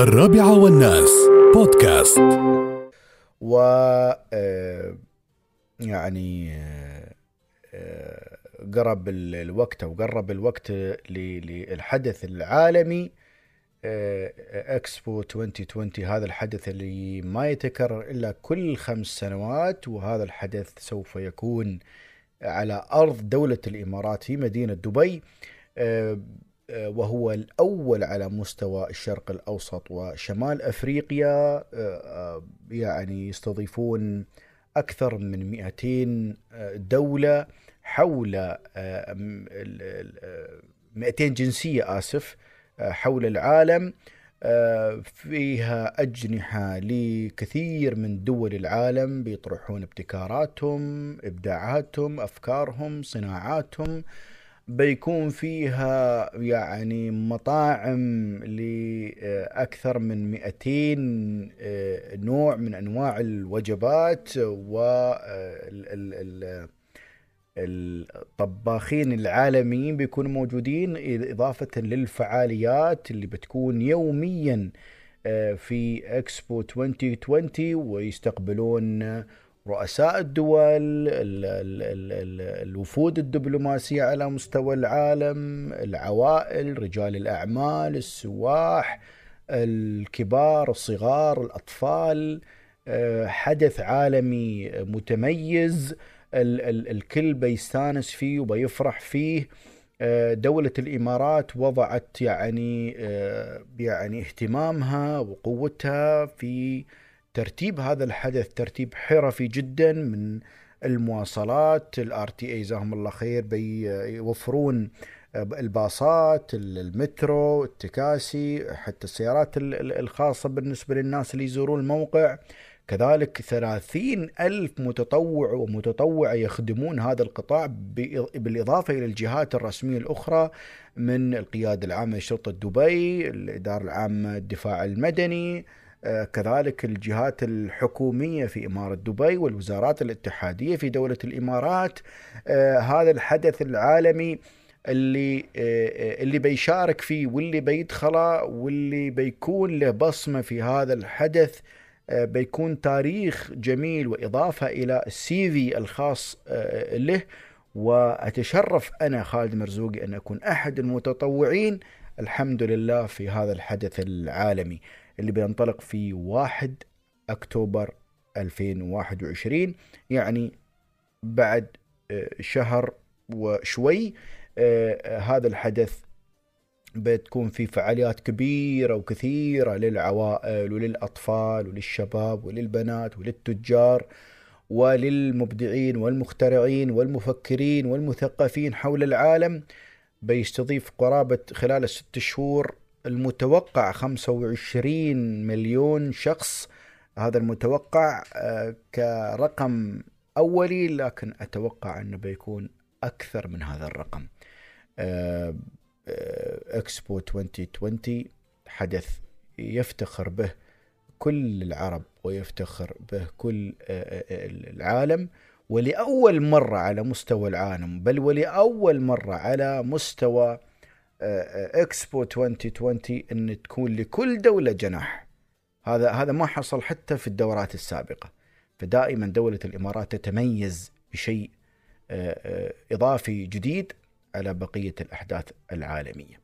الرابعة والناس. بودكاست. و آه، يعني آه، قرب ال- الوقت أو قرب الوقت للحدث العالمي آه، إكسبو 2020 هذا الحدث اللي ما يتكرر إلا كل خمس سنوات وهذا الحدث سوف يكون على أرض دولة الإمارات في مدينة دبي. وهو الأول على مستوى الشرق الأوسط وشمال أفريقيا آه، آه، يعني يستضيفون أكثر من 200 دولة حول آه، م- ال- ال- آه، 200 جنسية آسف آه، حول العالم آه، فيها أجنحة لكثير من دول العالم بيطرحون ابتكاراتهم إبداعاتهم أفكارهم صناعاتهم. بيكون فيها يعني مطاعم لأكثر من 200 آه، نوع من أنواع الوجبات وال الطباخين العالميين بيكونوا موجودين إضافة للفعاليات اللي بتكون يوميا آه، في اكسبو 2020 ويستقبلون رؤساء الدول ال- ال- ال- ال- الوفود الدبلوماسية على مستوى العالم العوائل رجال الأعمال السواح الكبار الصغار الأطفال آه، حدث عالمي متميز ال- ال- الكل بيستانس فيه وبيفرح فيه. آه، دولة الإمارات وضعت يعني آه، يعني اهتمامها وقوتها في ترتيب هذا الحدث ترتيب حرفي جدا من المواصلات ال RTA جزاهم الله خير بيوفرون الباصات المترو التكاسي حتى السيارات ال- ال- الخاصة بالنسبة للناس اللي يزورون الموقع. كذلك ثلاثين ألف متطوع ومتطوعة يخدمون هذا القطاع بالإضافة إلى الجهات الرسمية الأخرى من القيادة العامة لشرطة دبي الإدارة العامة الدفاع المدني كذلك الجهات الحكومية في إمارة دبي والوزارات الاتحادية في دولة الإمارات آه، هذا الحدث العالمي اللي آه، آه، اللي بيشارك فيه واللي بيدخله واللي بيكون له بصمة في هذا الحدث آه، بيكون تاريخ جميل وإضافة إلى السي في الخاص آه، له. وأتشرف أنا خالد مرزوقي أن أكون أحد المتطوعين الحمد لله في هذا الحدث العالمي اللي بينطلق في 1 أكتوبر 2021 يعني بعد آه، شهر وشوي آه، هذا الحدث بتكون في فعاليات كبيرة وكثيرة للعوائل وللأطفال وللشباب وللبنات وللتجار وللمبدعين والمخترعين والمفكرين والمثقفين حول العالم. بيستضيف قرابة خلال الست شهور المتوقع 25 مليون شخص. هذا المتوقع آه، كرقم أولي لكن أتوقع أنه بيكون أكثر من هذا الرقم. آه، آه، إكسبو 2020 حدث يفتخر به كل العرب ويفتخر به كل العالم. ولأول مرة على مستوى العالم بل ولأول مرة على مستوى آه، آه، إكسبو 2020 إن تكون لكل دولة جناح. هذا هذا ما حصل حتى في الدورات السابقة. فدائما دولة الإمارات تتميز بشيء آه، إضافي جديد على بقية الأحداث العالمية.